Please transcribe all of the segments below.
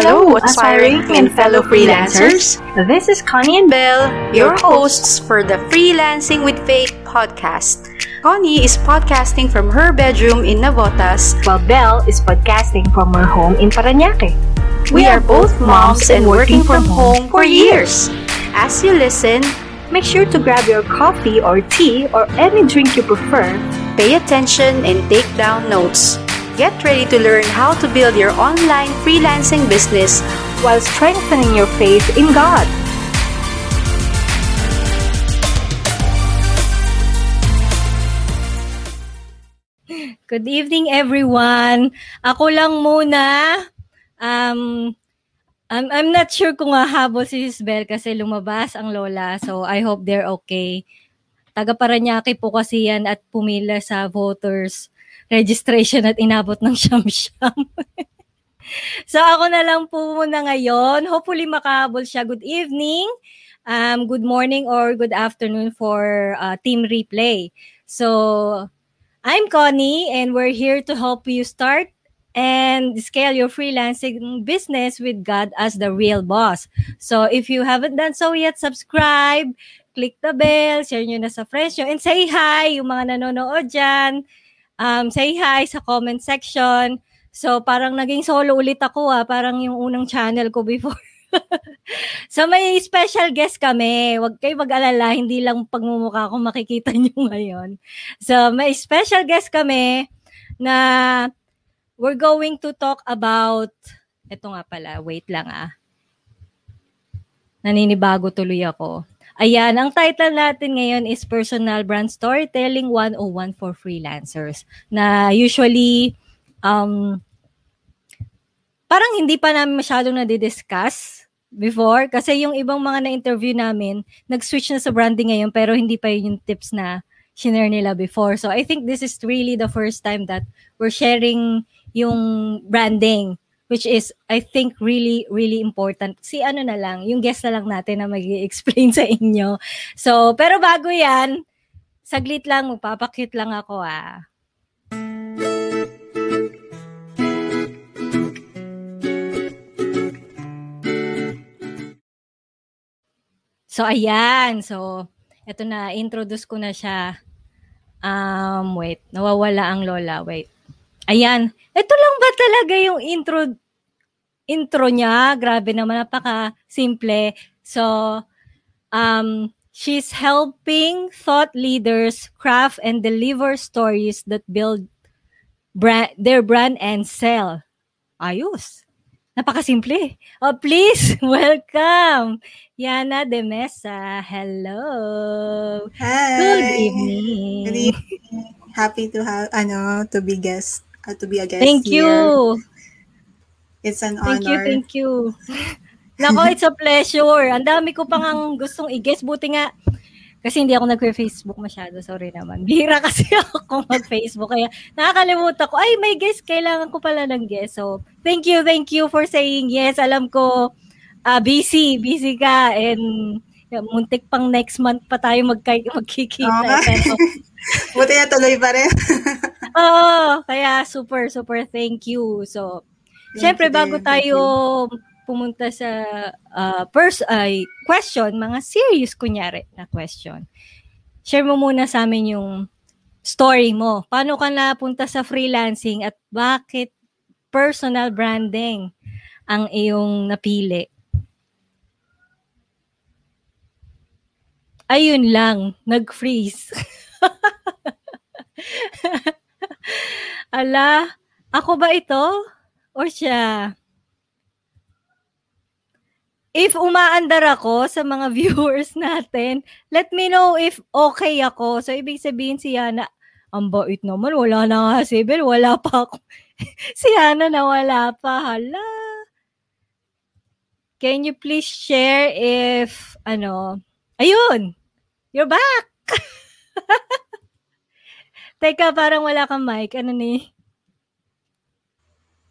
Hello, aspiring and fellow freelancers. This is Connie and Belle, your hosts for the Freelancing with Faith podcast. Connie is podcasting from her bedroom in Navotas, while Belle is podcasting from her home in Paranaque. We are both moms and working from home for years. As you listen, make sure to grab your coffee or tea or any drink you prefer. Pay attention and take down notes. Get ready to learn how to build your online freelancing business while strengthening your faith in God. Good evening, everyone. Ako lang muna. Um, I'm, I'm not sure kung hahabol si Isabel kasi lumabas ang lola. So, I hope they're okay. Taga Paranaque po kasi yan at pumila sa voters registration at inabot ng siyam-siyam. so ako na lang po muna ngayon. Hopefully makahabol siya. Good evening, um, good morning or good afternoon for uh, Team Replay. So I'm Connie and we're here to help you start and scale your freelancing business with God as the real boss. So if you haven't done so yet, subscribe, click the bell, share nyo na sa friends nyo, and say hi yung mga nanonood dyan um, say hi sa comment section. So, parang naging solo ulit ako ah. Parang yung unang channel ko before. so, may special guest kami. Huwag kayo mag-alala. Hindi lang pagmumukha ko makikita nyo ngayon. So, may special guest kami na we're going to talk about ito nga pala. Wait lang ah. Naninibago tuloy ako. Ayan, ang title natin ngayon is Personal Brand Storytelling 101 for Freelancers na usually um, parang hindi pa namin masyadong nadidiscuss before kasi yung ibang mga na-interview namin nag-switch na sa branding ngayon pero hindi pa yun yung tips na shinare nila before. So I think this is really the first time that we're sharing yung branding which is I think really really important. Si ano na lang, yung guest na lang natin na mag-explain sa inyo. So, pero bago 'yan, saglit lang magpapakit lang ako ah. So, ayan. So, eto na, introduce ko na siya. Um, wait, nawawala ang lola. Wait. Ayan. Ito lang ba talaga yung intro intro niya? Grabe naman, napaka simple. So, um, she's helping thought leaders craft and deliver stories that build brand, their brand and sell. Ayos. Napakasimple. Oh, please, welcome. Yana de Mesa. Hello. Hi. Good evening. Good evening. Happy to have, ano, to be guest uh, to be a guest Thank here. you. It's an Thank you, honor. thank you. Nako, it's a pleasure. Ang dami ko pang ang gustong i-guess. Buti nga, kasi hindi ako nag-Facebook masyado. Sorry naman. Bihira kasi ako mag-Facebook. Kaya nakakalimutan ko, ay, may guest. Kailangan ko pala ng guest. So, thank you, thank you for saying yes. Alam ko, uh, busy, busy ka. And muntik pang next month pa tayo magka- magkikita. Okay. Pero, Buti na tuloy pa rin. Oo, kaya super, super thank you. So, Thank syempre, you bago tayo pumunta sa uh, pers- ay, question, mga serious kunyari na question, share mo muna sa amin yung story mo. Paano ka napunta sa freelancing at bakit personal branding ang iyong napili? Ayun lang, nag-freeze. Ala, ako ba ito? O siya? If umaandar ako sa mga viewers natin, let me know if okay ako. So, ibig sabihin si Yana, ang bait naman, wala na nga si Bel, wala pa ako. si Yana na wala pa, hala. Can you please share if, ano, ayun, you're back! Teka, parang wala kang mic. Ano ni?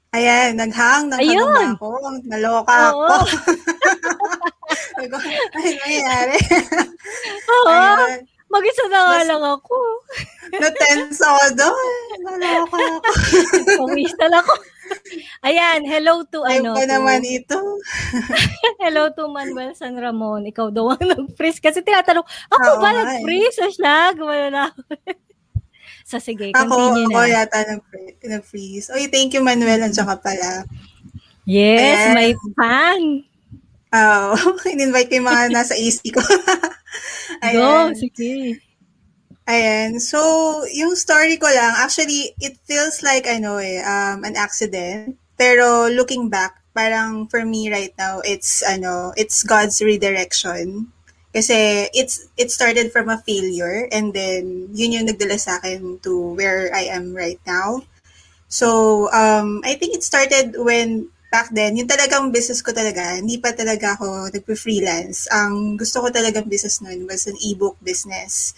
Ayan, naghang, naghang ako. Naloka Oo. ako. Ko, Ay, nangyayari. Oo. Ayun. Mag-isa na nga lang ako. Na-tense ako doon. Naloka ako. Pawistal ako. Ayan, hello to Ayaw ano. to- naman ito. hello to Manuel San Ramon. Ikaw daw ang nag-freeze. Kasi tinatanong, ako Oo ba eh. nag-freeze? O siya? Gumano na ako. so sige, Ako, continue ako na. yata nag- nag-freeze. Oy, thank you, Manuel. Andiyan ka pala. Yes, Ayan. may fan. Oh, in-invite ko yung mga nasa AC ko. Go, sige. Ayan. So, yung story ko lang, actually, it feels like, ano eh, um, an accident. Pero looking back, parang for me right now, it's, ano, it's God's redirection. Kasi it's, it started from a failure and then yun yung nagdala sa akin to where I am right now. So, um, I think it started when back then, yung talagang business ko talaga, hindi pa talaga ako nagpe-freelance. Ang gusto ko talagang business nun was an ebook business.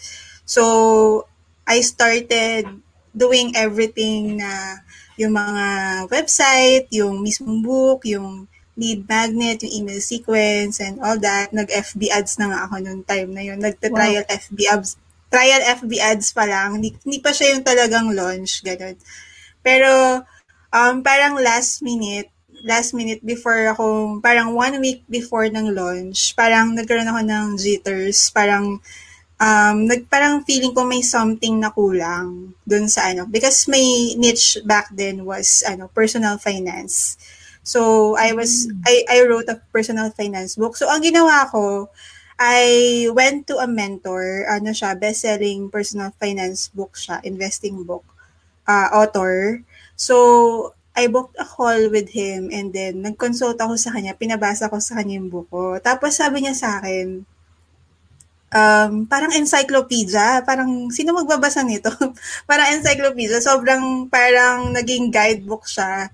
So, I started doing everything na yung mga website, yung mismong book, yung lead magnet, yung email sequence, and all that. Nag-FB ads na nga ako noong time na yun. Nagta-trial FB ads. Trial FB ads pa lang. Hindi, hindi pa siya yung talagang launch, ganun. Pero, um, parang last minute, last minute before ako, parang one week before ng launch, parang nagkaroon ako ng jitters, parang um, nag, parang feeling ko may something na kulang dun sa ano. Because my niche back then was ano personal finance. So, I was, I, I wrote a personal finance book. So, ang ginawa ko, I went to a mentor, ano siya, best-selling personal finance book siya, investing book, uh, author. So, I booked a call with him and then nag-consult ako sa kanya, pinabasa ko sa kanya yung book ko. Tapos sabi niya sa akin, um, parang encyclopedia. Parang, sino magbabasa nito? parang encyclopedia. Sobrang parang naging guidebook siya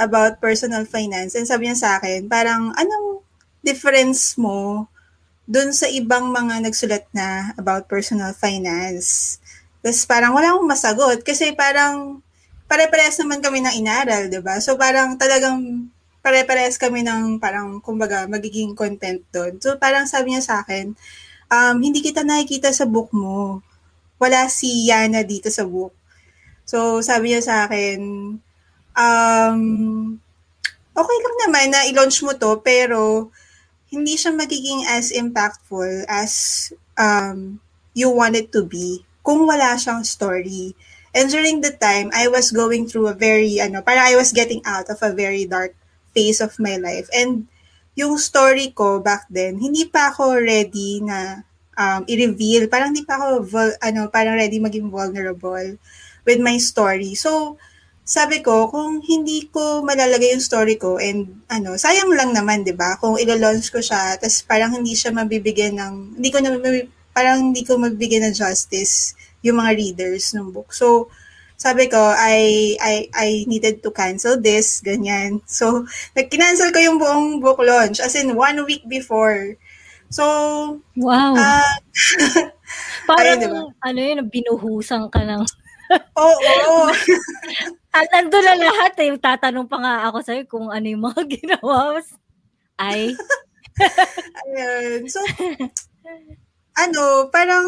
about personal finance. And sabi niya sa akin, parang, anong difference mo dun sa ibang mga nagsulat na about personal finance? Tapos parang wala akong masagot kasi parang pare-parehas naman kami ng inaral, di ba? So parang talagang pare-parehas kami ng parang, kumbaga, magiging content doon. So parang sabi niya sa akin, um, hindi kita nakikita sa book mo. Wala si Yana dito sa book. So, sabi niya sa akin, um, okay lang naman na i-launch mo to, pero hindi siya magiging as impactful as um, you want it to be kung wala siyang story. And during the time, I was going through a very, ano, para I was getting out of a very dark phase of my life. And yung story ko back then, hindi pa ako ready na um, i-reveal. Parang hindi pa ako, ano, parang ready maging vulnerable with my story. So, sabi ko, kung hindi ko malalagay yung story ko and ano, sayang lang naman, 'di ba? Kung ilo-launch ko siya, tapos parang hindi siya mabibigyan ng hindi ko na parang hindi ko mabibigyan ng justice yung mga readers ng book. So, sabi ko, I, I, I needed to cancel this, ganyan. So, nag-cancel ko yung buong book launch, as in one week before. So, Wow. ah, Parang, ayun, diba? ano yun, binuhusan ka ng... oo, oo. Ah, nandun na lahat eh. Tatanong pa nga ako sa'yo kung ano yung mga ginawa. Ay, Ayun. So, ano, parang,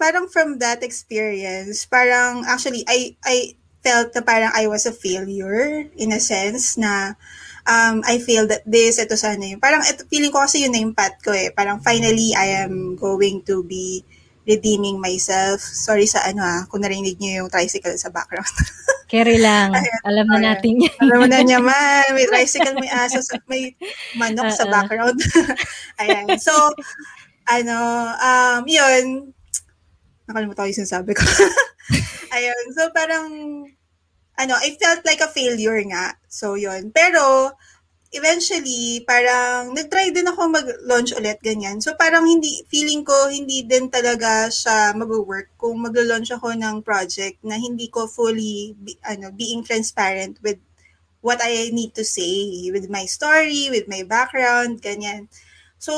parang from that experience, parang, actually, I, I felt na parang I was a failure in a sense na um, I failed at this, ito sana yun. Parang ito, feeling ko kasi yun na yung path ko eh. Parang finally, I am going to be redeeming myself. Sorry sa ano ah, kung narinig niyo yung tricycle sa background. carry lang. Ayun. Alam na natin yan. Alam na niya man, may tricycle, may aso, sa- may manok sa Oo. background. Ayan. So, ano, um, yun, nakalimutan ko yung sinasabi ko. Ayun. So, parang, ano, I felt like a failure nga. So, yun. Pero, eventually, parang, nag-try din ako mag-launch ulit, ganyan. So, parang hindi, feeling ko, hindi din talaga siya mag-work kung mag-launch ako ng project na hindi ko fully, be, ano, being transparent with what I need to say, with my story, with my background, ganyan. So,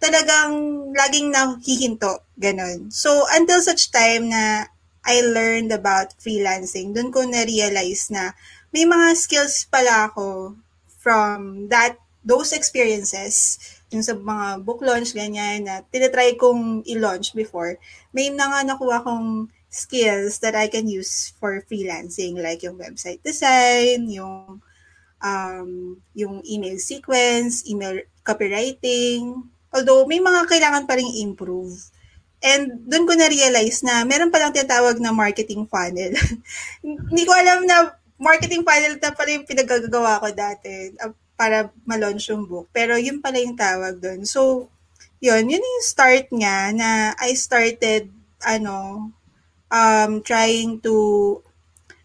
talagang laging nahihinto, ganun. So, until such time na I learned about freelancing, dun ko na-realize na may mga skills pala ako from that those experiences yung sa mga book launch ganyan na tinatry kong i-launch before may mga nakuha kong skills that I can use for freelancing like yung website design, yung um, yung email sequence, email copywriting. Although may mga kailangan pa ring improve. And doon ko na-realize na meron palang tinatawag na marketing funnel. Hindi ko alam na marketing funnel na pala yung pinagagawa ko dati uh, para ma-launch yung book. Pero yun pala yung tawag doon. So, yun, yun yung start nga na I started, ano, um, trying to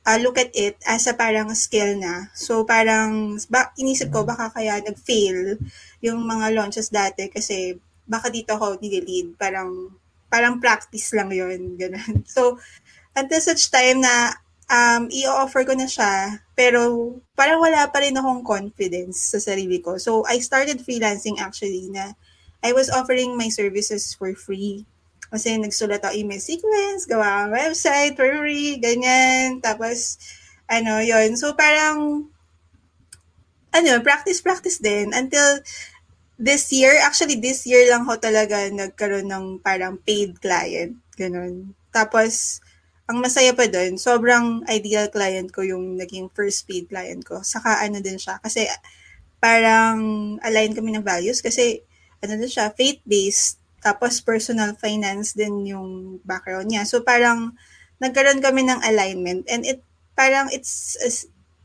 uh, look at it as a parang skill na. So, parang, ba, inisip ko, baka kaya nag-fail yung mga launches dati kasi baka dito ako nililid. Parang, parang practice lang yon ganun. So, until such time na um, i-offer ko na siya, pero parang wala pa rin akong confidence sa sarili ko. So, I started freelancing actually na I was offering my services for free. Kasi nagsulat ako email sequence, gawa ang website free, ganyan. Tapos, ano, yon So, parang, ano, practice-practice din until this year, actually this year lang ho talaga nagkaroon ng parang paid client. Ganun. Tapos, ang masaya pa doon, sobrang ideal client ko yung naging first paid client ko. Saka ano din siya, kasi parang align kami ng values kasi ano din siya, faith-based, tapos personal finance din yung background niya. So parang nagkaroon kami ng alignment and it parang it's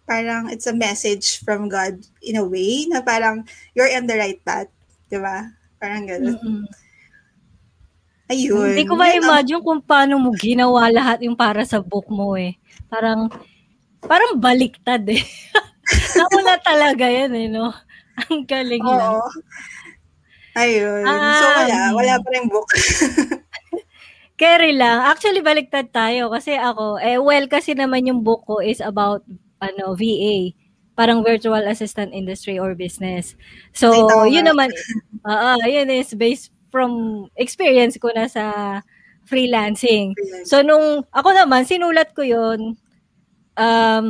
parang it's a message from God in a way na parang you're on the right path, 'di ba? Parang gano'n. Mm-hmm. Ayun. Hindi ko ma-imagine kung paano mo ginawa lahat yung para sa book mo eh. Parang parang baliktad eh. Nawala talaga yan eh, no? Ang galing Oo. lang. Ayun. Ah, so wala, wala pa rin book. Carry lang. Actually, baliktad tayo kasi ako, eh, well, kasi naman yung book ko is about ano, VA, parang virtual assistant industry or business. So, yun naman, uh, yun is based from experience ko na sa freelancing. So, nung, ako naman, sinulat ko yun, um,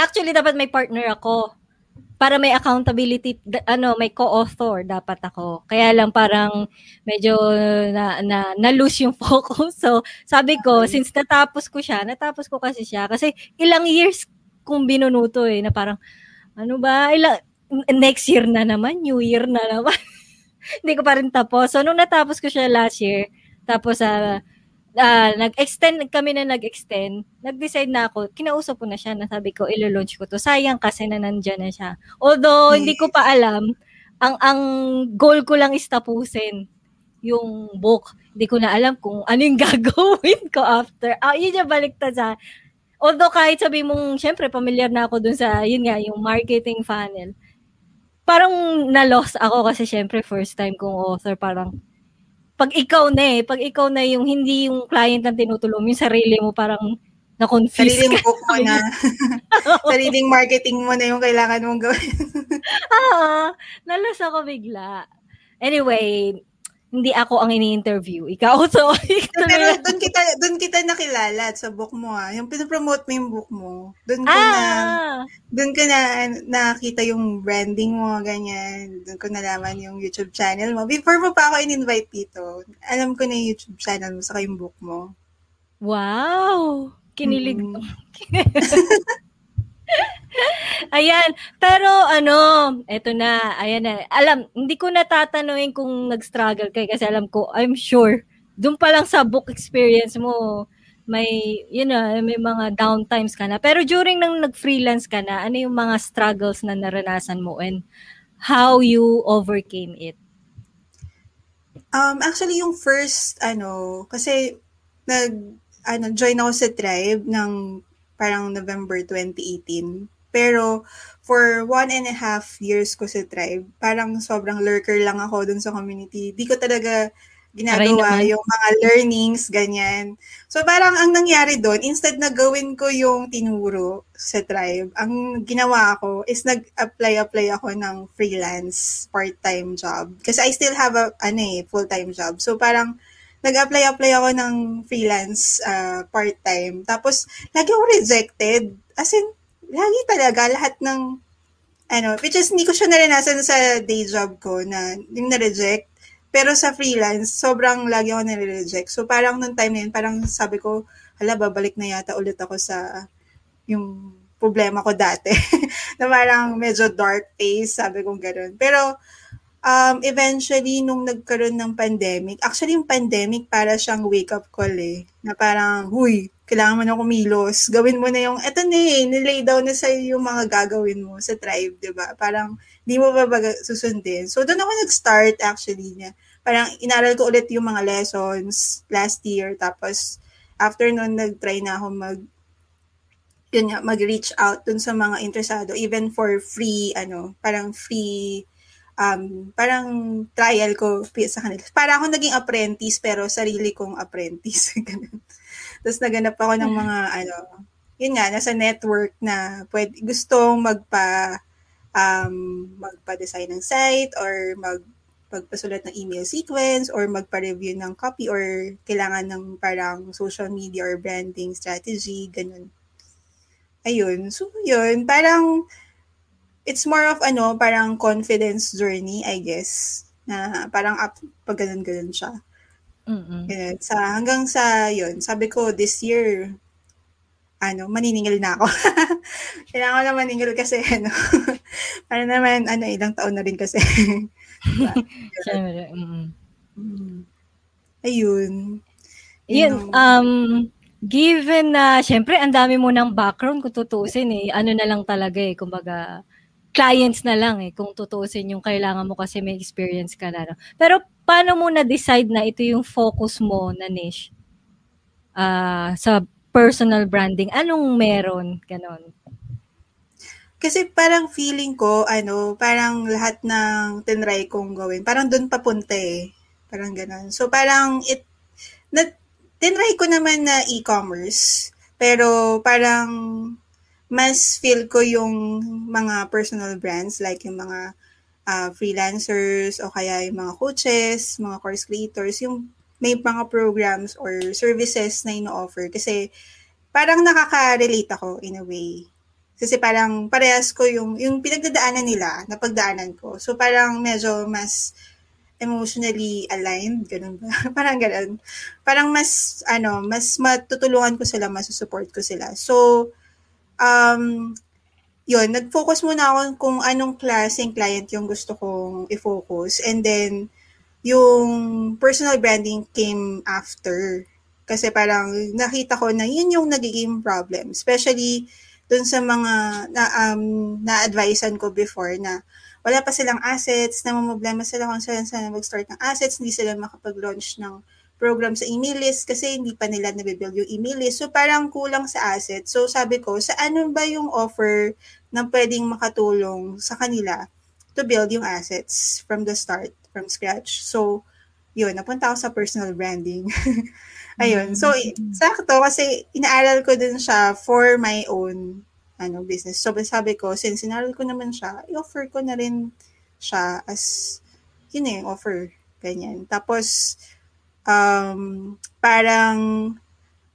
actually, dapat may partner ako para may accountability ano may co-author dapat ako kaya lang parang medyo na na, na lose yung focus so sabi ko since natapos ko siya natapos ko kasi siya kasi ilang years kong binunuto eh, na parang, ano ba, ilang, next year na naman, new year na naman. Hindi ko pa rin tapos. So, nung natapos ko siya last year, tapos, uh, uh, nag-extend kami na nag-extend, nag-decide na ako, kinausap ko na siya, na sabi ko, ilo-launch ko to. Sayang kasi na nandyan na siya. Although, hindi ko pa alam, ang ang goal ko lang is tapusin yung book. Hindi ko na alam kung ano yung gagawin ko after. Ah, yun yung baliktad sa Although kahit sabi mong, syempre, familiar na ako dun sa, yun nga, yung marketing funnel. Parang na-lost ako kasi syempre first time kong author, parang pag ikaw na eh, pag ikaw na yung hindi yung client ang tinutulong, yung sarili mo parang na-confuse Sariling book mo na. Sariling marketing mo na yung kailangan mong gawin. ah, nalos ako bigla. Anyway, hindi ako ang ini-interview. Ikaw, so, Pero doon kita, doon kita nakilala sa book mo ah. Yung pinopromote mo yung book mo. Doon ko ah! na, doon ko na nakita yung branding mo, ganyan. Doon ko nalaman yung YouTube channel mo. Before mo pa ako in-invite dito, alam ko na yung YouTube channel mo, saka yung book mo. Wow! Kinilig. Mm. Ayan. Pero ano, eto na. Ayan na. Alam, hindi ko natatanungin kung nag-struggle kay kasi alam ko, I'm sure, doon pa lang sa book experience mo, may, you know, may mga downtimes ka na. Pero during nang nag-freelance ka na, ano yung mga struggles na naranasan mo and how you overcame it? Um, actually, yung first, ano, kasi nag, ano, join ako sa tribe ng parang November 2018. Pero for one and a half years ko sa tribe, parang sobrang lurker lang ako dun sa community. Di ko talaga ginagawa yung mga learnings, ganyan. So parang ang nangyari doon, instead na gawin ko yung tinuro sa tribe, ang ginawa ko is nag-apply-apply ako ng freelance part-time job. Kasi I still have a ano eh, full-time job. So parang nag-apply-apply ako ng freelance uh, part-time. Tapos, lagi ako rejected. As in, lagi talaga lahat ng ano, which is hindi ko siya naranasan sa day job ko na yung na-reject. Pero sa freelance, sobrang lagi ako nire-reject. So parang nung time na yun, parang sabi ko, hala, babalik na yata ulit ako sa yung problema ko dati. na parang medyo dark face, sabi ko gano'n. Pero um, eventually, nung nagkaroon ng pandemic, actually yung pandemic para siyang wake-up call eh. Na parang, huy, kailangan mo na kumilos. Gawin mo na yung, eto na eh, nilay down na sa'yo yung mga gagawin mo sa tribe, di ba? Parang, di mo ba baga susundin? So, doon ako nag-start actually niya. Parang, inaral ko ulit yung mga lessons last year. Tapos, after nun, nag-try na ako mag, yun nga, mag-reach out dun sa mga interesado, even for free, ano, parang free, um, parang trial ko sa kanila. Para ako naging apprentice, pero sarili kong apprentice. Tapos naganap ako ng mga, ano, yun nga, nasa network na pwede, gustong magpa, um, magpa-design ng site or mag, magpasulat ng email sequence or magpa-review ng copy or kailangan ng parang social media or branding strategy, ganun. Ayun. So, yun. Parang, it's more of ano, parang confidence journey, I guess. Na parang up, pag ganun-ganun siya. Mm-mm. Ganun. Sa, hanggang sa, yun, sabi ko, this year, ano, maniningil na ako. Kailangan ko na maningil kasi, ano, para naman, ano, ilang taon na rin kasi. Siyempre, mm. Mm. Ayun. Yun, Yun. um, given na, syempre, ang dami mo ng background kung tutuusin eh. Ano na lang talaga eh, kumbaga, clients na lang eh, kung tutuusin yung kailangan mo kasi may experience ka na. Pero, paano mo na-decide na ito yung focus mo na niche? Ah, sa personal branding, anong meron? Ganon. Kasi parang feeling ko, ano, parang lahat ng tinry kong gawin, parang doon papunta eh. Parang ganun. So parang it, na, tinry ko naman na e-commerce, pero parang mas feel ko yung mga personal brands, like yung mga uh, freelancers o kaya yung mga coaches, mga course creators, yung may mga programs or services na ino-offer. Kasi parang nakaka-relate ako in a way. Kasi parang parehas ko yung, yung pinagdadaanan nila, napagdaanan ko. So parang medyo mas emotionally aligned, ganun ba? parang ganun. Parang mas, ano, mas matutulungan ko sila, masusupport ko sila. So, um, yun, nag-focus muna ako kung anong klaseng client yung gusto kong i-focus. And then, yung personal branding came after. Kasi parang nakita ko na yun yung nagiging problem. Especially dun sa mga na, um, na-advisean ko before na wala pa silang assets, namumblema sila kung saan saan mag-start ng assets, hindi sila makapag-launch ng program sa email list kasi hindi pa nila nabibuild yung email list. So parang kulang sa assets. So sabi ko, sa ano ba yung offer na pwedeng makatulong sa kanila to build yung assets from the start, from scratch. So, yun, napunta ako sa personal branding. Ayun. So, sakto kasi inaaral ko din siya for my own ano business. So, sabi ko, since inaral ko naman siya, i-offer ko na rin siya as, yun eh, offer. Ganyan. Tapos, um, parang,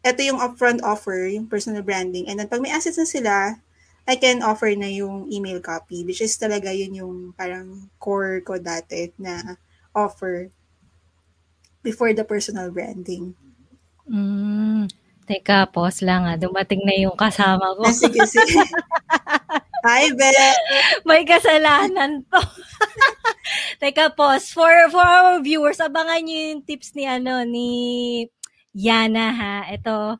ito yung upfront offer, yung personal branding. And then, pag may assets na sila, I can offer na yung email copy, which is talaga yun yung parang core ko dati na offer before the personal branding. Mm. Teka, pause lang ah. Dumating na yung kasama ko. Ah, sige, sige. Hi, Belle. May kasalanan to. Teka, pause. For, for our viewers, abangan nyo yung tips ni, ano, ni Yana, ha. Ito,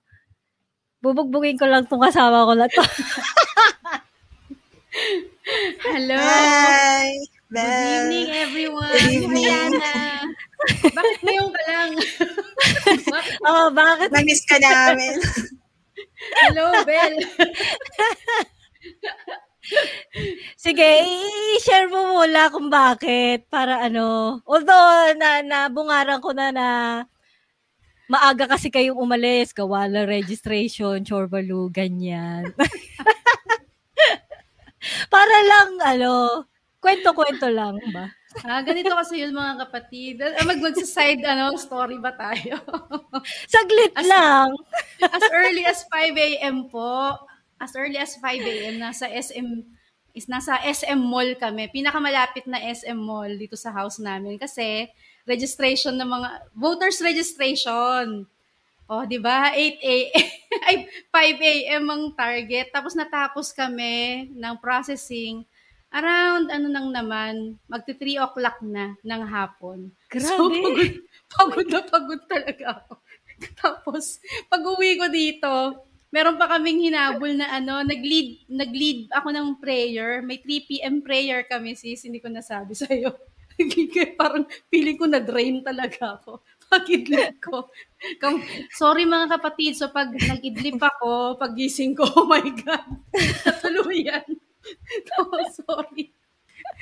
bubugbugin ko lang tong kasama ko na to. Hello. Hi, Good Belle. evening, everyone. Good evening. Diana. Bakit ngayon ka lang? Oh, bakit? Na-miss ka namin. Hello, Bel. Sige, i-share mo muna kung bakit. Para ano. Although, na, nabungaran ko na na maaga kasi kayong umalis. Gawa registration, chorbalu, ganyan. Para lang, ano, kwento-kwento lang ba? Ah, ganito kasi yun mga kapatid. Ah, Mag magsa-side ano, story ba tayo? Saglit As- lang. as early as 5 a.m. po. As early as 5 a.m. nasa SM is nasa SM Mall kami. Pinakamalapit na SM Mall dito sa house namin kasi registration ng mga voters registration. Oh, 'di ba? 8 a.m. ay 5 a.m. ang target. Tapos natapos kami ng processing around ano nang naman, magti 3 o'clock na ng hapon. Grabe. So, pagod, pagod na pagod talaga ako. Tapos, pag uwi ko dito, meron pa kaming hinabol na ano, nag-lead, nag-lead ako ng prayer. May 3 p.m. prayer kami, sis. Hindi ko nasabi sa'yo. Parang feeling ko na-drain talaga ako. Pag-idlip ko. Kung, sorry mga kapatid, so pag nag-idlip ako, pag-gising ko, oh my God, natuluyan. oh, sorry.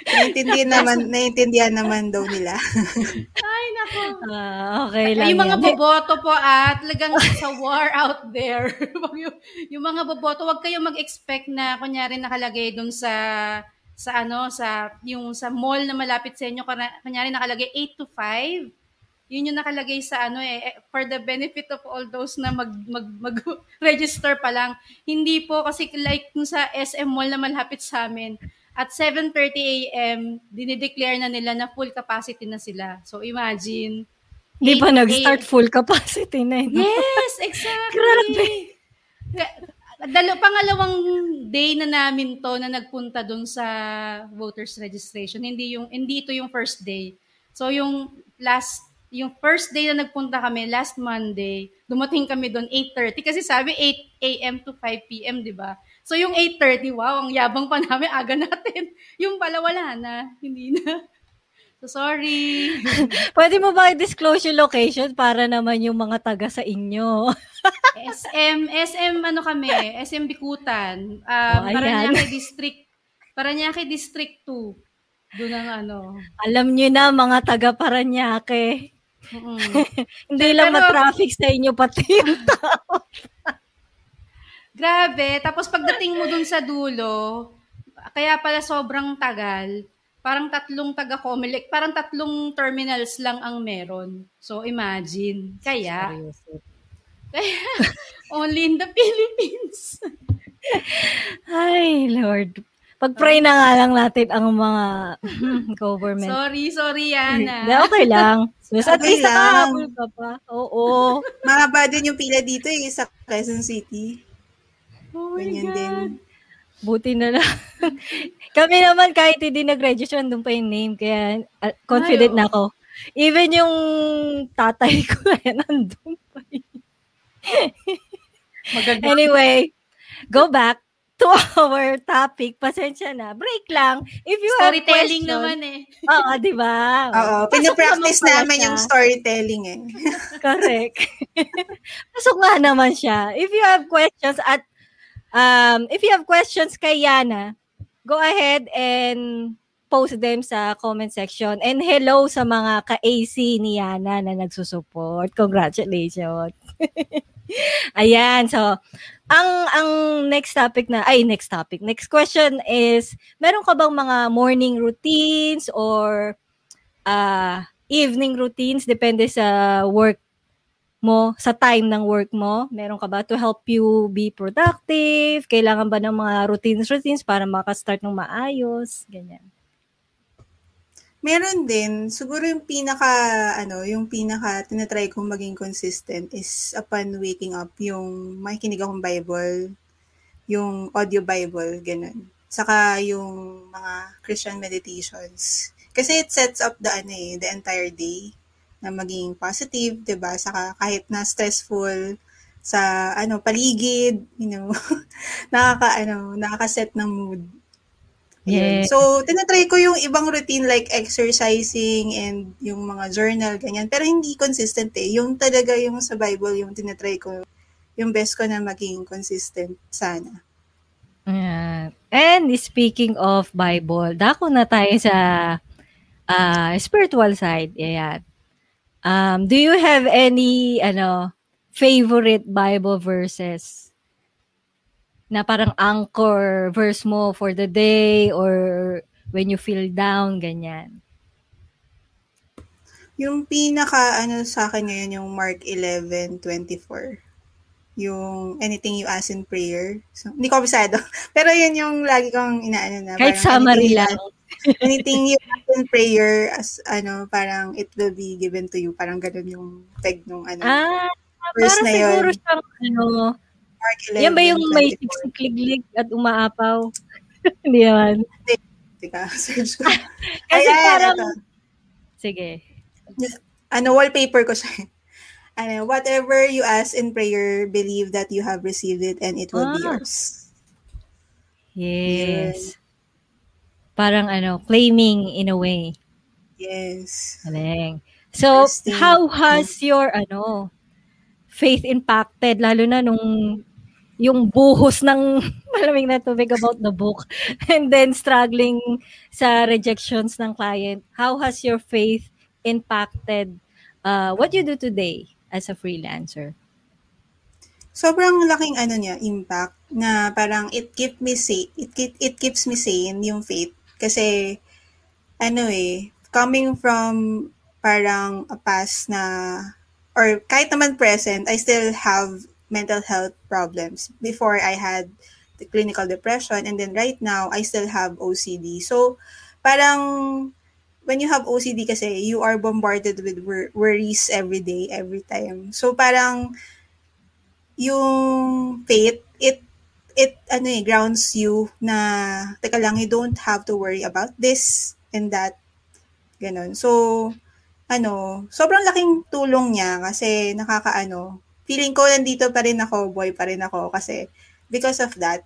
Naiintindihan naman, naiintindihan naman daw nila. Ay, nako. Ah, okay lang yung mga yan. boboto po at talagang sa war out there. yung, yung mga boboto, wag kayong mag-expect na kunyari nakalagay doon sa sa ano sa yung sa mall na malapit sa inyo kana- kunyari nakalagay 8 to 5 yun yung nakalagay sa ano eh eh, for the benefit of all those na mag mag, mag register pa lang hindi po kasi like nung sa SM Mall na malapit sa amin at 7:30 AM dinideclare na nila na full capacity na sila so imagine Hindi pa 8 nag-start full capacity na yun. Yes, exactly. Grabe. Dalo, pangalawang day na namin to na nagpunta doon sa voters registration. Hindi yung hindi ito yung first day. So yung last yung first day na nagpunta kami last Monday, dumating kami doon 8:30 kasi sabi 8 AM to 5 PM, 'di ba? So yung 8:30, wow, ang yabang pa namin, aga natin. Yung pala wala na, hindi na. So sorry. Pwede mo ba i-disclose yung location para naman yung mga taga sa inyo? SM, SM ano kami, SM Bikutan. Um, Oh. Paranaque District, Paranaque District 2. Doon ang ano. Alam nyo na mga taga Paranaque. Mm-mm. Hindi lang Pero- matraffic sa inyo pati yung Grabe. Tapos pagdating mo dun sa dulo, kaya pala sobrang tagal, parang tatlong taga Comelec, parang tatlong terminals lang ang meron. So imagine. Kaya, kaya only in the Philippines. Ay, Lord. Pag-pray na nga lang natin ang mga government. sorry, sorry Hindi, Yana. okay lang. At Okay least lang. nakahabol ka pa. Oo. Mahaba din yung pila dito eh, sa Quezon City. Oh my Ganyan God. din. Buti na lang. Kami naman kahit hindi nag-register, nandun pa yung name. Kaya uh, confident Ay, na ako. Even yung tatay ko, eh, nandun pa. Maganda. Anyway, go back to our topic. Pasensya na. Break lang. If you Storytelling have naman questions, eh. Oo, di ba? Oo, pinapractice naman siya. yung storytelling eh. Correct. Pasok nga naman siya. If you have questions at um if you have questions kay Yana, go ahead and post them sa comment section. And hello sa mga ka-AC ni Yana na nagsusupport. Congratulations. Ayan, so ang ang next topic na ay next topic. Next question is meron ka bang mga morning routines or uh, evening routines depende sa work mo, sa time ng work mo? Meron ka ba to help you be productive? Kailangan ba ng mga routines routines para makastart ng maayos? Ganyan. Meron din, siguro yung pinaka, ano, yung pinaka tinatry kong maging consistent is upon waking up, yung makikinig akong Bible, yung audio Bible, ganun. Saka yung mga Christian meditations. Kasi it sets up the, ano eh, the entire day na maging positive, 'di ba Saka kahit na stressful sa, ano, paligid, you know, nakaka, ano, nakaka-set ng mood. Yes. So, tinatry ko yung ibang routine like exercising and yung mga journal, ganyan. Pero hindi consistent eh. Yung talaga yung sa Bible, yung tinatry ko, yung best ko na maging consistent sana. Ayan. And speaking of Bible, dako na tayo sa ah, spiritual side. Ayan. Um, do you have any ano favorite Bible verses na parang anchor verse mo for the day or when you feel down, ganyan? Yung pinaka, ano sa akin ngayon, yung Mark 11:24. Yung anything you ask in prayer. So, hindi ko bisado. Pero yun yung lagi kong inaano na. Kahit summary lang. Anything you ask in prayer, as ano, parang it will be given to you. Parang ganun yung peg nung ano. Ah, verse para na siguro yun. siyang ano, Mark yan ba yung may 11:24. siksikliglig at umaapaw? Hindi naman. Teka, search ko. Kasi Ayan, parang, ito. sige. ano, wallpaper ko siya. Ano, whatever you ask in prayer, believe that you have received it and it will be Ah. yours. Yes. Parang ano, claiming in a way. Yes. Galing. So, how has your ano faith impacted lalo na nung yung buhos ng malamig na tubig about the book and then struggling sa rejections ng client. How has your faith impacted uh, what you do today as a freelancer? Sobrang laking ano niya, impact na parang it keep me safe. It keep, it keeps me sane yung faith kasi ano eh, coming from parang a past na or kahit naman present, I still have mental health problems. Before I had the clinical depression and then right now I still have OCD. So parang when you have OCD kasi you are bombarded with wor- worries every day, every time. So parang yung faith, it ano eh, grounds you na teka lang, you don't have to worry about this and that. Ganon. So, ano, sobrang laking tulong niya kasi nakakaano, feeling ko nandito pa rin ako, boy pa rin ako kasi because of that,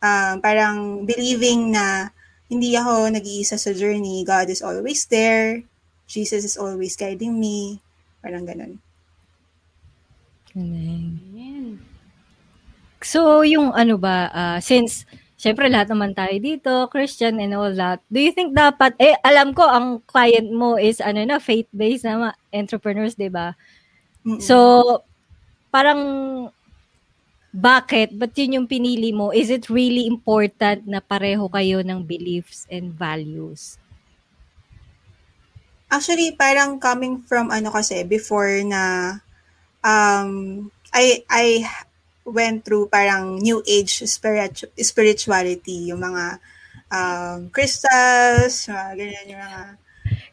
um, parang believing na hindi ako nag-iisa sa journey, God is always there, Jesus is always guiding me, parang ganon. Galing. So, yung ano ba, ah, since, syempre lahat naman tayo dito, Christian and all that, do you think dapat, eh, alam ko, ang client mo is, ano na, faith-based na entrepreneurs, di ba? So, parang, bakit? Ba't yun yung pinili mo? Is it really important na pareho kayo ng beliefs and values? Actually, parang coming from ano kasi before na um I I went through parang new age spiritu- spirituality, yung mga um crystals, mga ganyan yung mga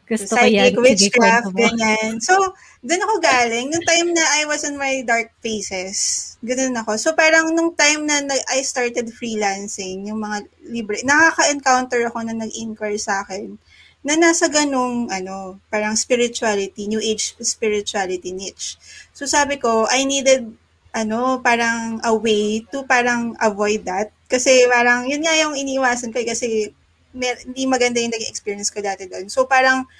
Gusto ko yan. witchcraft, ganyan. So, doon ako galing. Nung time na I was in my dark phases, ganun ako. So, parang nung time na I started freelancing, yung mga libre, nakaka-encounter ako na nag-inquire sa akin na nasa ganung, ano, parang spirituality, new age spirituality niche. So, sabi ko, I needed, ano, parang a way to parang avoid that. Kasi parang, yun nga yung iniwasan ko eh, kasi hindi maganda yung naging experience ko dati doon. So, parang,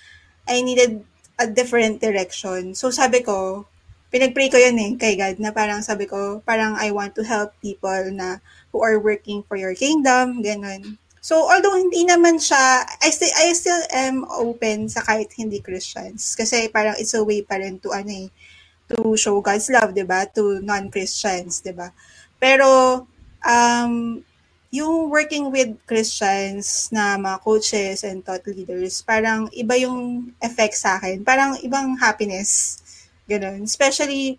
I needed a different direction. So, sabi ko, pinag-pray ko yun eh, kay God, na parang sabi ko, parang I want to help people na who are working for your kingdom, ganun. So, although hindi naman siya, I still, I still am open sa kahit hindi Christians. Kasi parang it's a way pa rin to, ano eh, to show God's love, 'di ba To non-Christians, 'di ba Pero, um, yung working with Christians na mga coaches and thought leaders, parang iba yung effect sa akin. Parang ibang happiness. Ganun. Especially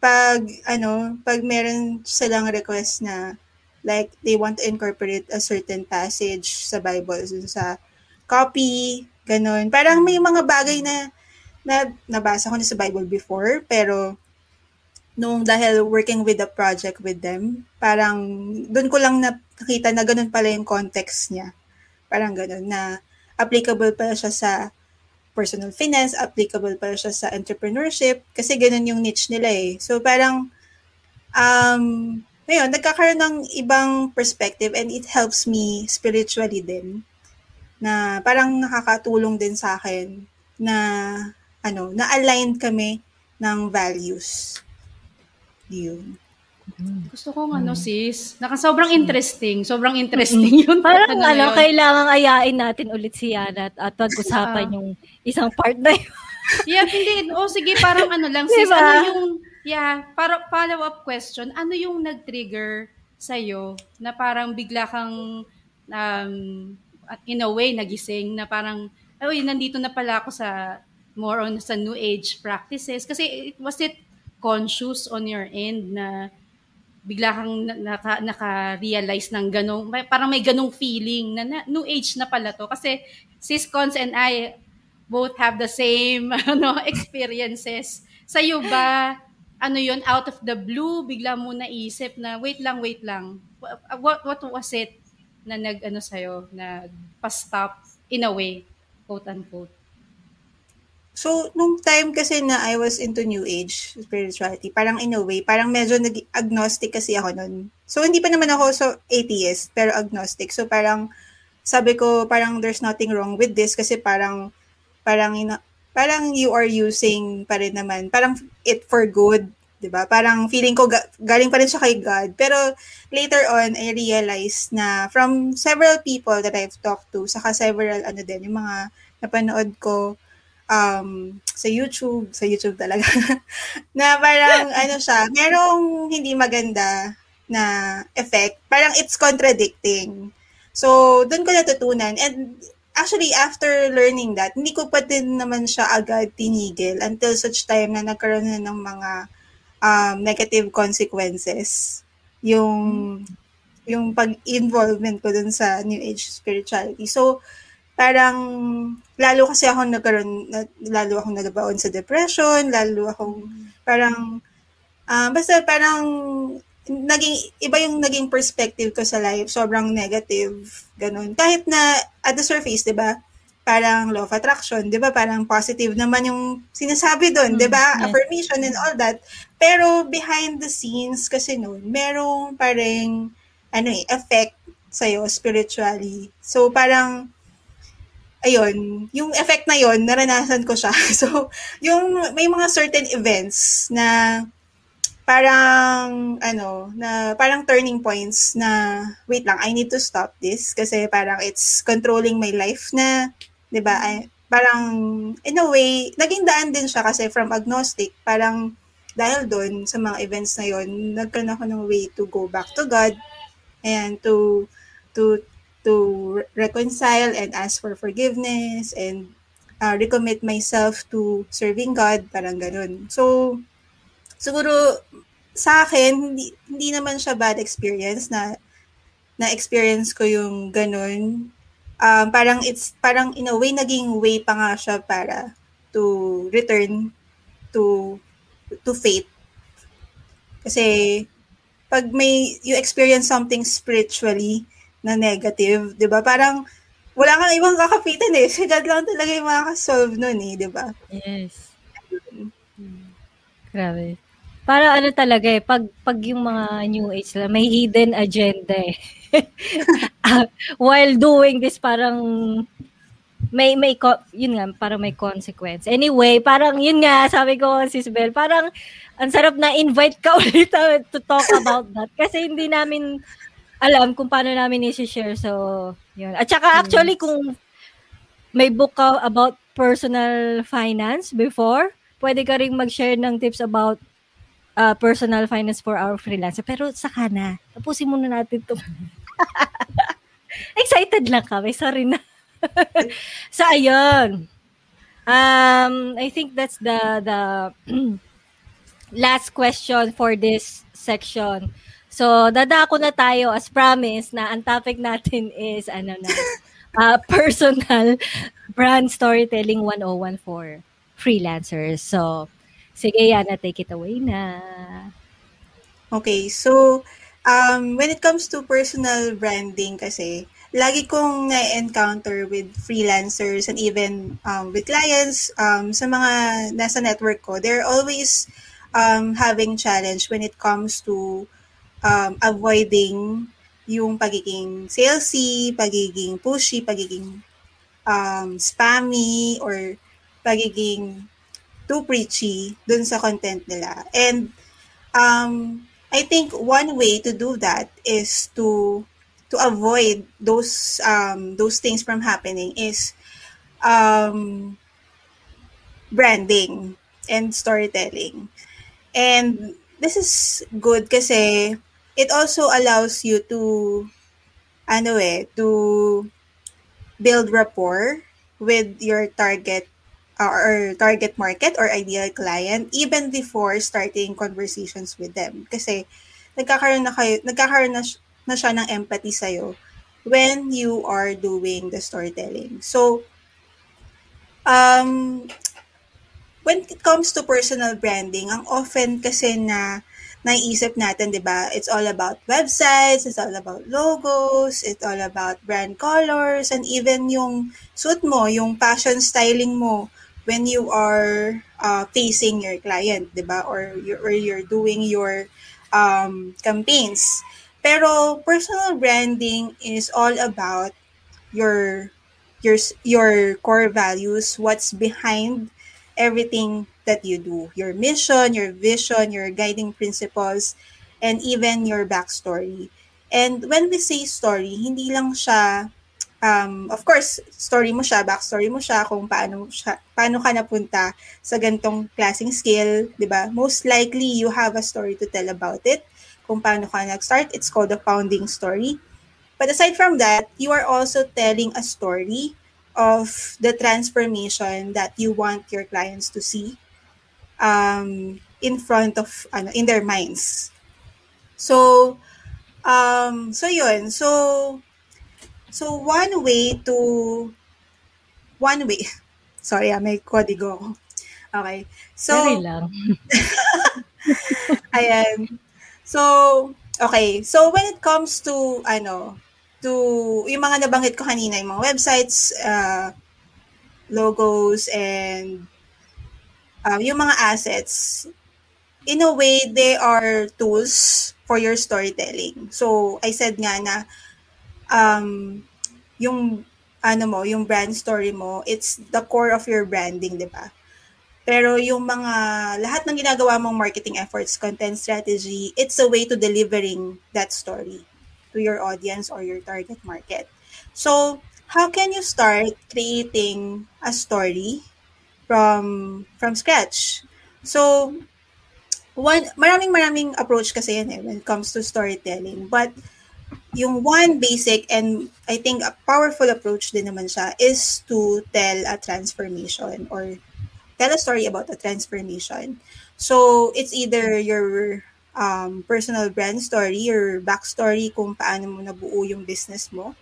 pag, ano, pag meron silang request na like they want to incorporate a certain passage sa Bible, dun sa copy, ganun. Parang may mga bagay na, na nabasa ko na sa Bible before, pero nung dahil working with the project with them, parang doon ko lang nakita na ganun pala yung context niya. Parang ganun, na applicable pala siya sa personal finance, applicable pala siya sa entrepreneurship, kasi ganun yung niche nila eh. So parang, um, ngayon, nagkakaroon ng ibang perspective and it helps me spiritually din na parang nakakatulong din sa akin na ano, na-align kami ng values. Yun. Gusto kong ano sis, naka sobrang interesting, sobrang interesting yun. Parang ano, yun. kailangang ayain natin ulit si Yana at, at pag-usapan Ah. yung isang part na yun. Yeah, hindi. O sige, parang ano lang, sis, Diba? ano yung, yeah, para follow-up question, ano yung nag-trigger sa'yo na parang bigla kang, um, in a way, nagising na parang, ay, nandito na pala ako sa, more on sa new age practices. Kasi, it, was it conscious on your end na, bigla kang naka, naka-realize ng ganong, parang may ganong feeling na, na new age na pala to. Kasi sis Cons and I both have the same ano experiences. Sa iyo ba, ano yon out of the blue, bigla mo naisip na, wait lang, wait lang. What, what was it na nag, ano sa'yo, nag-stop in a way, quote unquote? So, nung time kasi na I was into New Age spirituality, parang in a way, parang medyo nag-agnostic kasi ako nun. So, hindi pa naman ako so atheist, pero agnostic. So, parang sabi ko, parang there's nothing wrong with this kasi parang, parang, parang you are using pa rin naman, parang it for good, di ba? Parang feeling ko ga- galing pa rin siya kay God. Pero later on, I realized na from several people that I've talked to, saka several, ano din, yung mga napanood ko, um, sa YouTube, sa YouTube talaga, na parang ano siya, merong hindi maganda na effect. Parang it's contradicting. So, doon ko natutunan. And actually, after learning that, hindi ko pa din naman siya agad tinigil until such time na nagkaroon na ng mga um, negative consequences yung yung pag-involvement ko dun sa New Age spirituality. So, parang lalo kasi ako nagkaroon, lalo akong nalabaon sa depression, lalo akong parang, uh, basta parang naging, iba yung naging perspective ko sa life, sobrang negative, ganun. Kahit na at the surface, di ba, parang law of attraction, di ba, parang positive naman yung sinasabi doon, mm, di ba, yes. affirmation and all that. Pero behind the scenes kasi noon, merong parang, ano eh, effect sa'yo spiritually. So, parang, ayun, yung effect na yon naranasan ko siya. So, yung may mga certain events na parang ano, na parang turning points na wait lang, I need to stop this kasi parang it's controlling my life na, 'di ba? Parang in a way, naging daan din siya kasi from agnostic, parang dahil doon sa mga events na yon, nagkaroon ako ng way to go back to God and to to to reconcile and ask for forgiveness and uh, recommit myself to serving God, parang ganun. So, siguro sa akin, hindi, hindi naman siya bad experience na na-experience ko yung ganun. Um, parang it's, parang in a way, naging way pa nga siya para to return to to faith. Kasi pag may you experience something spiritually, na negative, 'di ba? Parang wala kang ibang kakapitan eh. Si God lang talaga yung makakasolve nun eh, di ba? Yes. Grabe. Para ano talaga eh, pag, pag yung mga New Age lang, may hidden agenda eh. uh, while doing this, parang may, may, yun nga, parang may consequence. Anyway, parang yun nga, sabi ko, Sis Bel, parang ang sarap na invite ka ulit to talk about that. Kasi hindi namin alam kung paano namin i-share. So, yun. At saka actually, kung may book ka about personal finance before, pwede ka rin mag-share ng tips about uh, personal finance for our freelancer. Pero saka na. Tapusin muna natin to. Excited lang kami. Sorry na. so, ayun. Um, I think that's the the last question for this section. So, dadako na tayo as promised na ang topic natin is ano na, uh, personal brand storytelling 101 for freelancers. So, sige Yana, take it away na. Okay, so um, when it comes to personal branding kasi, lagi kong na-encounter with freelancers and even um, with clients um, sa mga nasa network ko, they're always um, having challenge when it comes to um, avoiding yung pagiging salesy, pagiging pushy, pagiging um, spammy, or pagiging too preachy dun sa content nila. And um, I think one way to do that is to to avoid those um, those things from happening is um, branding and storytelling. And this is good kasi it also allows you to ano eh to build rapport with your target uh, or target market or ideal client even before starting conversations with them kasi nagkakaroon na kayo, nagkakaroon na, na siya ng empathy sa'yo when you are doing the storytelling. So, um, when it comes to personal branding, ang often kasi na naiisip natin, di ba, it's all about websites, it's all about logos, it's all about brand colors, and even yung suit mo, yung fashion styling mo when you are uh, facing your client, di ba, or, you're, or you're doing your um, campaigns. Pero personal branding is all about your your your core values, what's behind everything that you do, your mission, your vision, your guiding principles, and even your backstory. And when we say story, hindi lang siya um, of course, story mo siya, backstory mo siya, kung paano, siya, paano ka napunta sa gantong klaseng skill, di ba? Most likely, you have a story to tell about it. Kung paano ka nag-start, it's called a founding story. But aside from that, you are also telling a story of the transformation that you want your clients to see um, in front of, ano, in their minds. So, um, so yun. So, so one way to, one way, sorry ah, may kodigo ako. Okay. So, Sorry lang. ayan. So, okay. So, when it comes to, ano, to, yung mga nabanggit ko kanina, yung mga websites, uh, logos, and uh, yung mga assets, in a way, they are tools for your storytelling. So, I said nga na, um, yung, ano mo, yung brand story mo, it's the core of your branding, di ba? Pero yung mga, lahat ng ginagawa mong marketing efforts, content strategy, it's a way to delivering that story to your audience or your target market. So, how can you start creating a story from from scratch? So, one maraming maraming approach kasi yan eh when it comes to storytelling. But yung one basic and I think a powerful approach din naman siya is to tell a transformation or tell a story about a transformation. So, it's either your um, personal brand story, your backstory kung paano mo nabuo yung business mo,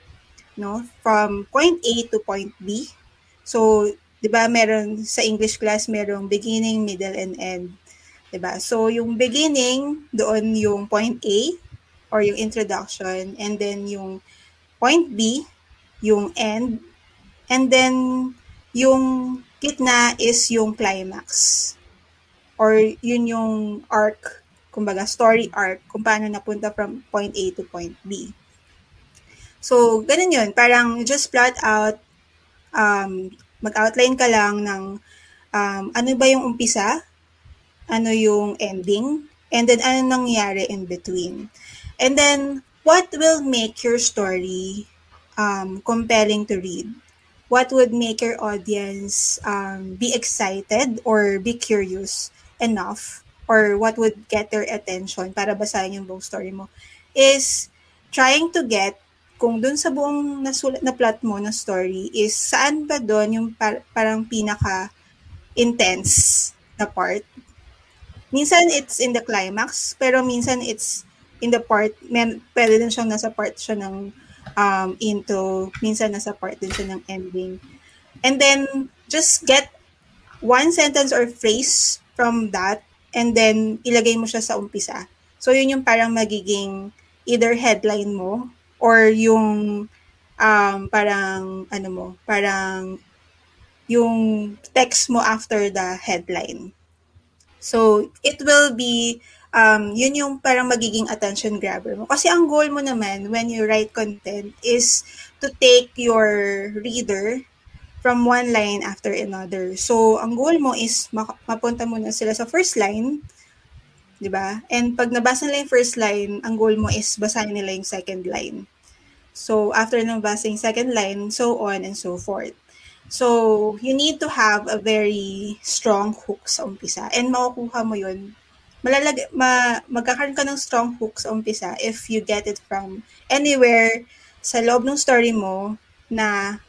no? From point A to point B. So, 'di ba, meron sa English class merong beginning, middle and end. 'Di ba? So, yung beginning, doon yung point A or yung introduction and then yung point B, yung end, and then yung gitna is yung climax. Or yun yung arc, kumbaga story arc, kung paano napunta from point A to point B. So, ganun yun. Parang just plot out, um, mag-outline ka lang ng um, ano ba yung umpisa, ano yung ending, and then ano nangyari in between. And then, what will make your story um, compelling to read? What would make your audience um, be excited or be curious enough? Or what would get their attention para basahin yung buong story mo? Is trying to get kung dun sa buong nasulat na plot mo na story is saan ba doon yung par- parang pinaka intense na part. Minsan it's in the climax, pero minsan it's in the part, men, pwede din siyang nasa part siya ng um, into, minsan nasa part din siya ng ending. And then, just get one sentence or phrase from that and then ilagay mo siya sa umpisa. So, yun yung parang magiging either headline mo or yung um, parang, ano mo, parang yung text mo after the headline. So, it will be, um, yun yung parang magiging attention grabber mo. Kasi ang goal mo naman when you write content is to take your reader from one line after another. So, ang goal mo is mapunta muna sila sa first line, di ba? And pag nabasa nila yung first line, ang goal mo is basahin nila yung second line. So, after nabasa yung second line, so on and so forth. So, you need to have a very strong hook sa umpisa. And makukuha mo yun. Malalag, ma, magkakaroon ka ng strong hook sa umpisa if you get it from anywhere sa loob ng story mo na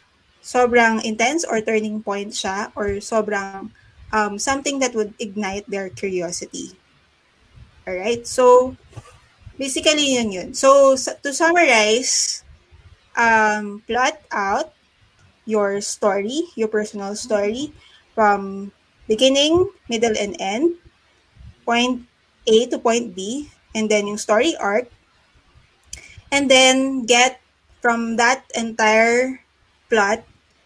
sobrang intense or turning point siya or sobrang um, something that would ignite their curiosity. Alright? So, basically yun yun. So, to summarize, um, plot out your story, your personal story from beginning, middle, and end, point A to point B, and then yung story arc, and then get from that entire plot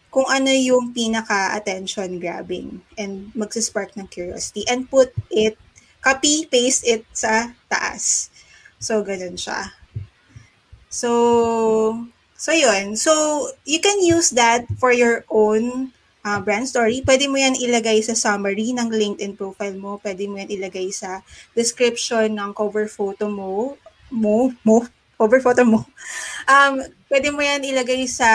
kung ano yung pinaka-attention grabbing and magsispark ng curiosity and put it, copy, paste it sa taas. So, ganun siya. So, so yun. So, you can use that for your own uh, brand story. Pwede mo yan ilagay sa summary ng LinkedIn profile mo. Pwede mo yan ilagay sa description ng cover photo mo. Mo, mo, cover photo mo. Um, pwede mo yan ilagay sa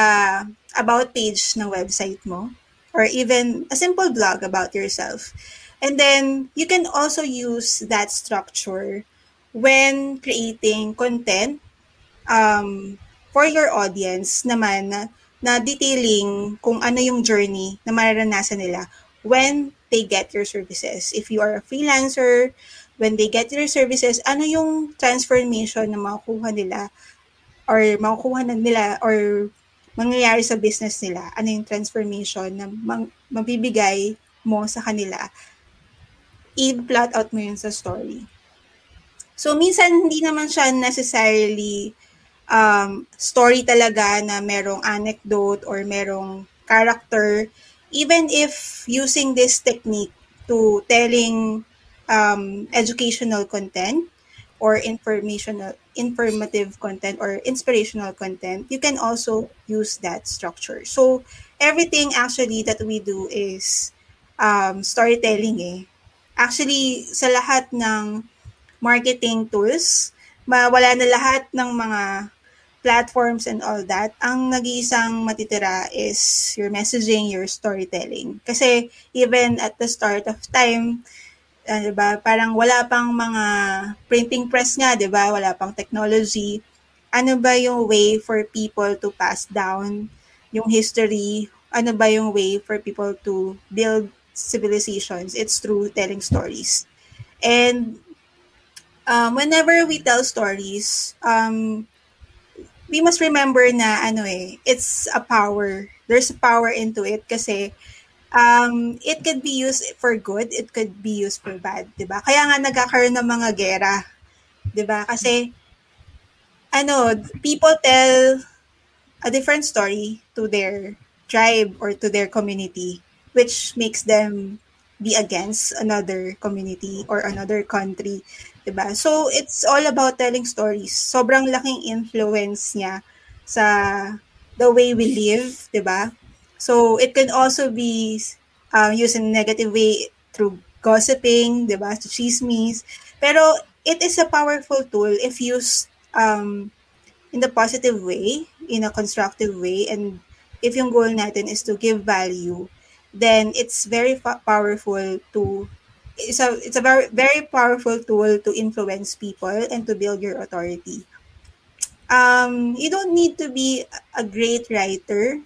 about page ng website mo or even a simple blog about yourself. And then you can also use that structure when creating content um, for your audience naman na, detailing kung ano yung journey na mararanasan nila when they get your services. If you are a freelancer, when they get your services, ano yung transformation na makukuha nila or makukuha nila or mangyayari sa business nila, ano yung transformation na mang, mabibigay mo sa kanila, i-plot out mo yun sa story. So, minsan hindi naman siya necessarily um, story talaga na merong anecdote or merong character. Even if using this technique to telling um, educational content or informational informative content or inspirational content, you can also use that structure. So, everything actually that we do is um, storytelling eh. Actually, sa lahat ng marketing tools, mawala na lahat ng mga platforms and all that, ang nag-iisang matitira is your messaging, your storytelling. Kasi even at the start of time, uh, 'di ba? Parang wala pang mga printing press nga, 'di ba? Wala pang technology. Ano ba yung way for people to pass down yung history? Ano ba yung way for people to build civilizations? It's through telling stories. And um, whenever we tell stories, um, we must remember na ano eh, it's a power. There's a power into it kasi um, it could be used for good, it could be used for bad, 'di ba? Kaya nga nagkakaroon ng mga gera, 'di ba? Kasi ano, people tell a different story to their tribe or to their community which makes them be against another community or another country, 'di ba? So it's all about telling stories. Sobrang laking influence niya sa the way we live, 'di ba? So it can also be uh, used in a negative way through gossiping, di ba, to chismes. Pero it is a powerful tool if used um, in the positive way, in a constructive way, and if yung goal natin is to give value, then it's very fa- powerful to it's a it's a very very powerful tool to influence people and to build your authority. Um, you don't need to be a great writer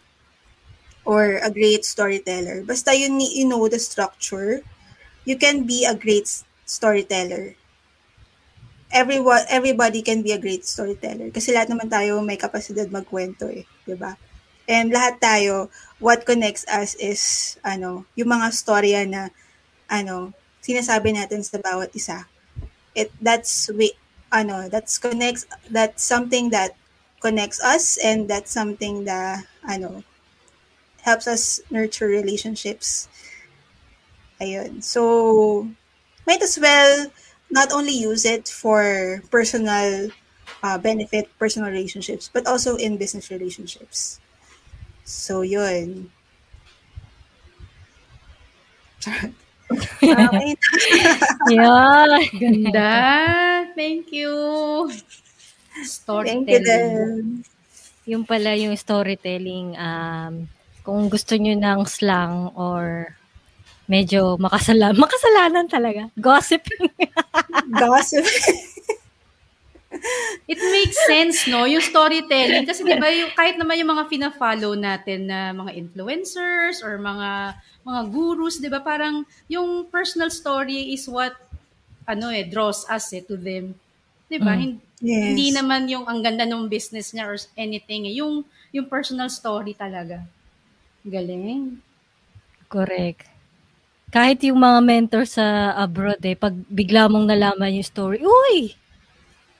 or a great storyteller. Basta you, you know the structure, you can be a great storyteller. Everyone, everybody can be a great storyteller. Kasi lahat naman tayo may kapasidad magkwento eh, di ba? And lahat tayo, what connects us is, ano, yung mga storya na, ano, sinasabi natin sa bawat isa. It, that's, we, ano, that's connects, that's something that connects us and that's something that, ano, helps us nurture relationships. Ayun. So, might as well not only use it for personal uh, benefit, personal relationships, but also in business relationships. So, yun. okay. yeah. Ganda. Thank you. Storytelling. Thank you Yung pala yung storytelling um, kung gusto nyo ng slang or medyo makasala makasalanan talaga. Gossiping. Gossip. It makes sense, no? Yung storytelling. Kasi di ba, yung, kahit naman yung mga fina-follow natin na mga influencers or mga mga gurus, di ba, parang yung personal story is what ano eh, draws us eh, to them. Di ba? Mm. Yes. Hindi naman yung ang ganda ng business niya or anything. eh. Yung, yung personal story talaga. Galing. Correct. Kahit yung mga mentor sa abroad eh, pag bigla mong nalaman yung story, uy,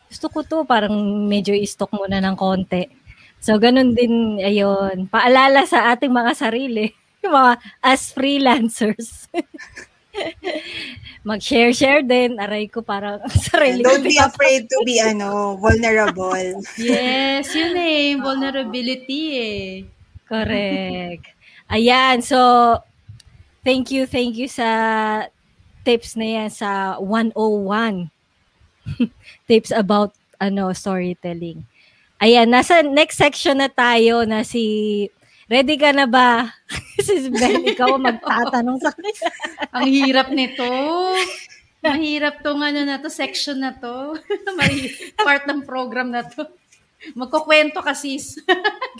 gusto ko to, parang medyo i-stock muna ng konti. So, ganun din, ayun, paalala sa ating mga sarili, yung mga as freelancers. Mag-share-share din, aray ko parang sarili Don't be afraid to be ano vulnerable. Yes, yun eh. Vulnerability eh. Correct. Ayan, so thank you, thank you sa tips na yan sa 101. tips about ano storytelling. Ayan, nasa next section na tayo na si Ready ka na ba? si Bel, ikaw ang magtatanong sa akin. Ang hirap nito. Mahirap tong ano na to, section na to. May part ng program na to. Magkukwento ka sis.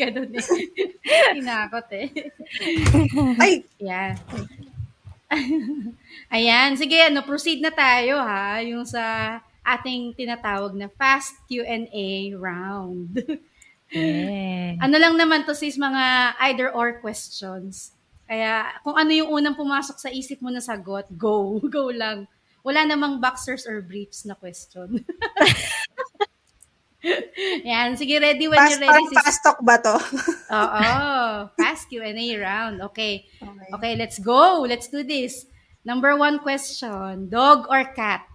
Ganun eh. Hinakot eh. Ay, Yeah. Ayan, sige, ano, proceed na tayo ha, yung sa ating tinatawag na fast Q&A round. Yeah. ano lang naman to sis, mga either or questions. Kaya kung ano yung unang pumasok sa isip mo na sagot, go, go lang. Wala namang boxers or briefs na question. Yan, sige, ready when fast, you're ready. parang sis. fast talk ba to? Oo, fast Q&A round. Okay. Okay. Okay, let's go. Let's do this. Number one question, dog or cat?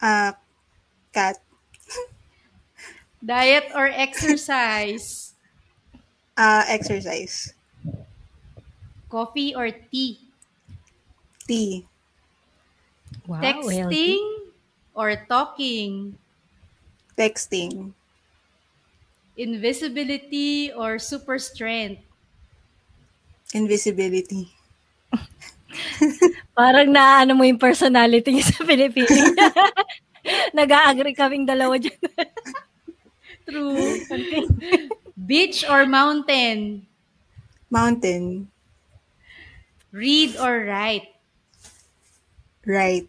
Ah, cat. Diet or exercise? Ah, exercise. Coffee or tea? Tea. Wow, Texting healthy. or talking? Texting. Invisibility or super strength? Invisibility. Parang naano mo yung personality niya sa Pilipinas. Nag-agree kaming dalawa dyan. True. Beach or mountain? Mountain. Read or write? Right.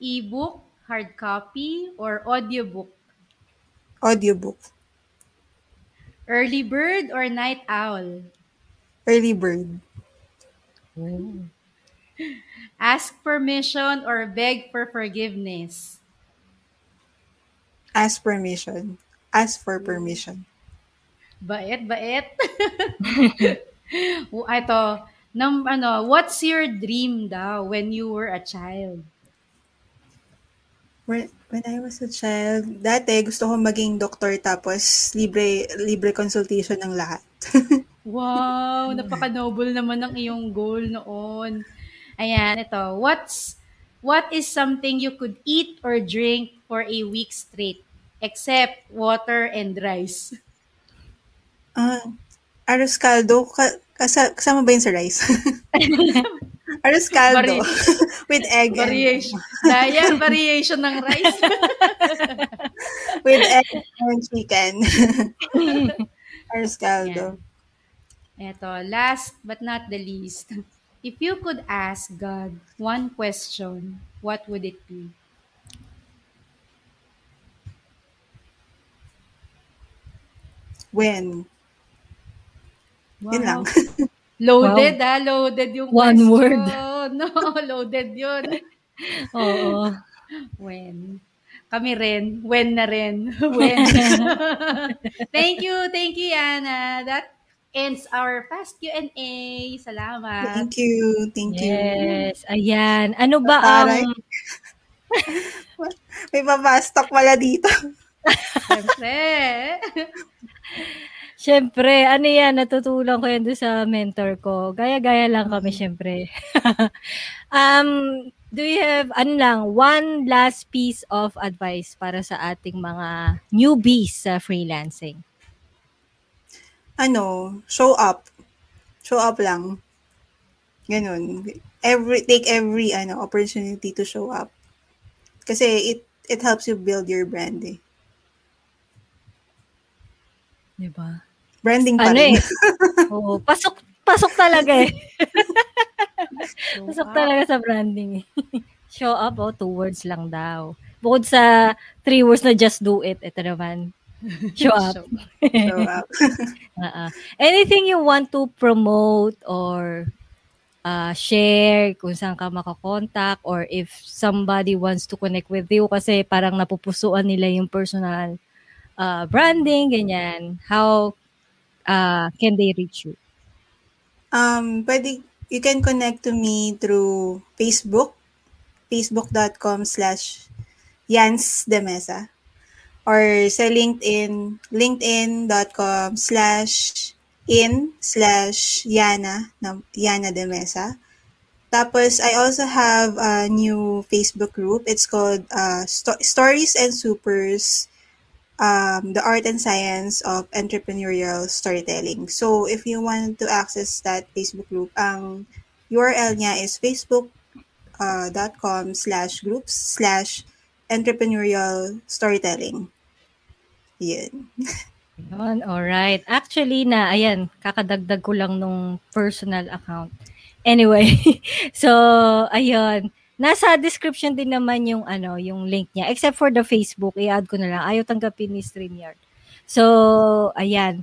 Ebook, hard copy, or audiobook? Audiobook. Early bird or night owl? Early bird. Ask permission or beg for forgiveness? Ask permission. Ask for permission. Bait, bait. O, Ito, num, ano, what's your dream daw when you were a child? When, when I was a child, dati gusto ko maging doktor tapos libre libre consultation ng lahat. Wow, napaka-noble naman ng iyong goal noon. Ayan, ito. What's what is something you could eat or drink for a week straight except water and rice? Ah, arroz caldo. Ka, kasa, kasama ba yun sa rice? arroz caldo. Vari- with egg and, Variation. Daya, variation ng rice. with egg and chicken. arroz caldo. Ito, last but not the least. If you could ask God one question, what would it be? When? Yun lang. Loaded ah, loaded yung One question. word. No, loaded yun. Oo. When? Kami rin. When na rin. When. thank you, thank you, Yana. That ends our fast Q&A. Salamat. Thank you. Thank you. Yes. Ayan. Ano ba Taray. ang... May babastok pala dito. Siyempre. Siyempre, ano yan, natutulang ko yan doon sa mentor ko. Gaya-gaya lang kami, siyempre. um, do you have, ano lang, one last piece of advice para sa ating mga newbies sa freelancing? Ano, show up. Show up lang. Ganun. Every, take every ano, opportunity to show up. Kasi it it helps you build your brand eh. Diba? Branding pa Ano rin. eh. Oo, pasok, pasok talaga eh. pasok talaga sa branding eh. Show up, oh, two words lang daw. Bukod sa three words na just do it, ito naman. Show up. Show up. uh Anything you want to promote or uh, share kung saan ka makakontakt or if somebody wants to connect with you kasi parang napupusuan nila yung personal uh, branding, ganyan. How uh, can they reach you? Um, pwede, you can connect to me through Facebook, facebook.com slash Yans de Mesa, or sa LinkedIn, linkedin.com slash in slash Yana, Yana de Mesa. Tapos, I also have a new Facebook group. It's called uh, Sto- Stories and Supers um, the art and science of entrepreneurial storytelling. So, if you want to access that Facebook group, ang URL niya is facebook.com uh, slash groups slash entrepreneurial storytelling. Yun. Yun, alright. Actually na, ayan, kakadagdag ko lang nung personal account. Anyway, so, ayun, Nasa description din naman yung ano, yung link niya. Except for the Facebook, i-add ko na lang. Ayaw tanggapin ni StreamYard. So, ayan.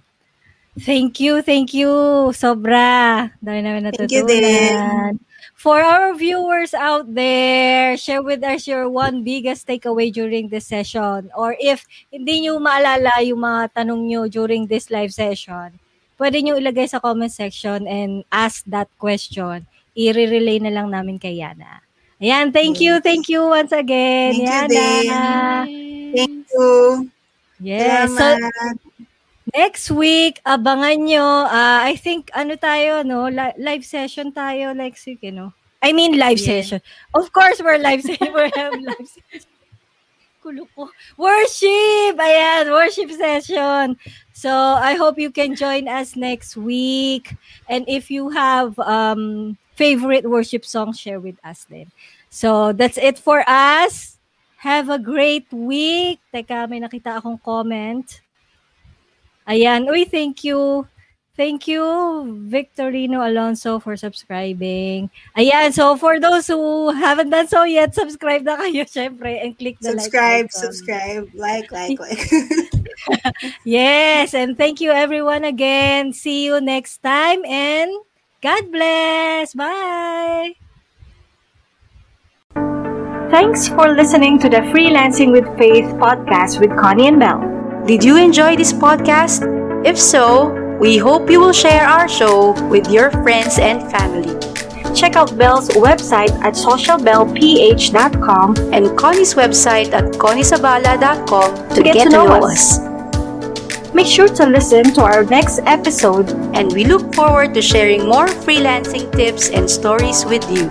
Thank you, thank you. Sobra. Dami namin natutunan. Thank you din. For our viewers out there, share with us your one biggest takeaway during this session. Or if hindi nyo maalala yung mga tanong nyo during this live session, pwede nyo ilagay sa comment section and ask that question. I-relay na lang namin kay Yana. Ayan, thank you, thank you once again. Thank Yana. you. Thank you. Yes. So, next week, abangan nyo. Uh, I think, ano tayo, no? live session tayo next week, you know? I mean, live yeah. session. Of course, we're live session. we're live session. Kulo ko. Worship! Ayan, worship session. So, I hope you can join us next week. And if you have um, favorite worship song, share with us then. So, that's it for us. Have a great week. Teka, may nakita akong comment. Ayan. Uy, thank you. Thank you, Victorino Alonso, for subscribing. Ayan, so for those who haven't done so yet, subscribe na kayo, syempre, and click the subscribe, like Subscribe, subscribe, like, like, like. yes, and thank you everyone again. See you next time, and God bless. Bye. Thanks for listening to the Freelancing with Faith podcast with Connie and Bell. Did you enjoy this podcast? If so, we hope you will share our show with your friends and family. Check out Bell's website at socialbellph.com and Connie's website at conniesabala.com to, to get, get, to know, know us. us. Make sure to listen to our next episode. And we look forward to sharing more freelancing tips and stories with you.